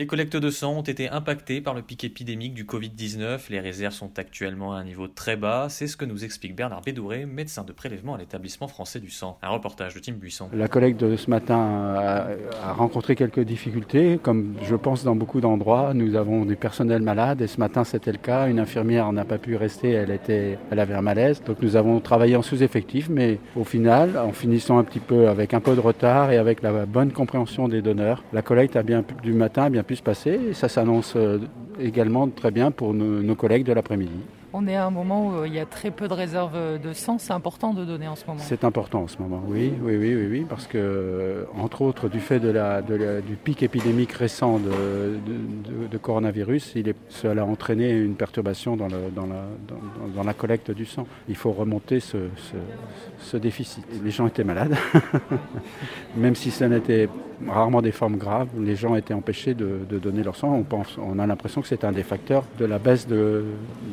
Les collectes de sang ont été impactées par le pic épidémique du Covid-19. Les réserves sont actuellement à un niveau très bas. C'est ce que nous explique Bernard Bédouré, médecin de prélèvement à l'établissement français du sang. Un reportage de Tim Buisson. La collecte de ce matin a, rencontré quelques difficultés. Comme je pense dans beaucoup d'endroits, nous avons du personnel malade et ce matin c'était le cas. Une infirmière n'a pas pu rester, elle, était, elle avait un malaise. Donc nous avons travaillé en sous-effectif, mais au final, en finissant un petit peu avec un peu de retard et avec la bonne compréhension des donneurs, la collecte a bien, du matin a bien et ça s'annonce euh, également très bien pour nos collègues de l'après-midi. On est à un moment où il y a très peu de réserves de sang. C'est important de donner en ce moment. C'est important en ce moment, oui, oui, oui, oui, oui parce que, entre autres, du fait de la, de du pic épidémique récent de, de, de, coronavirus, il cela a entraîné une perturbation dans, dans, la, dans, la collecte du sang. Il faut remonter ce, ce, ce déficit. Les gens étaient malades, même si ce n'était rarement des formes graves, les gens étaient empêchés de, donner leur sang. On, pense, on a l'impression que c'est un des facteurs de la baisse de,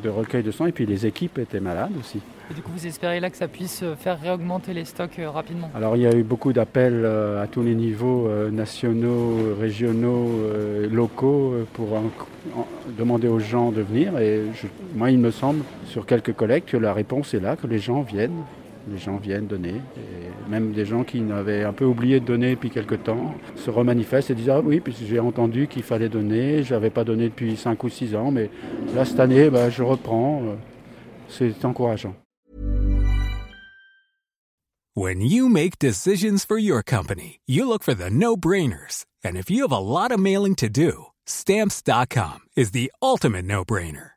de recueil de sang et puis les équipes étaient malades aussi. Et du coup, vous espérez là que ça puisse faire réaugmenter les stocks rapidement? Alors, il y a eu beaucoup d'appels à tous les niveaux, nationaux, régionaux, locaux, pour en, en, demander aux gens de venir. Et je, moi, il me semble, sur quelques collectes, que la réponse est là, que les gens viennent. Les gens viennent donner. Et même des gens qui n'avaient un peu oublié de donner depuis quelque temps se remanifestent et disent Ah oui, j'ai entendu qu'il fallait donner, je n'avais pas donné depuis 5 ou 6 ans, mais là, cette année, bah, je reprends. C'est encourageant. When you make decisions for your company, you look for the no-brainers. And if you have a lot of mailing to do, stamps.com is the ultimate no-brainer.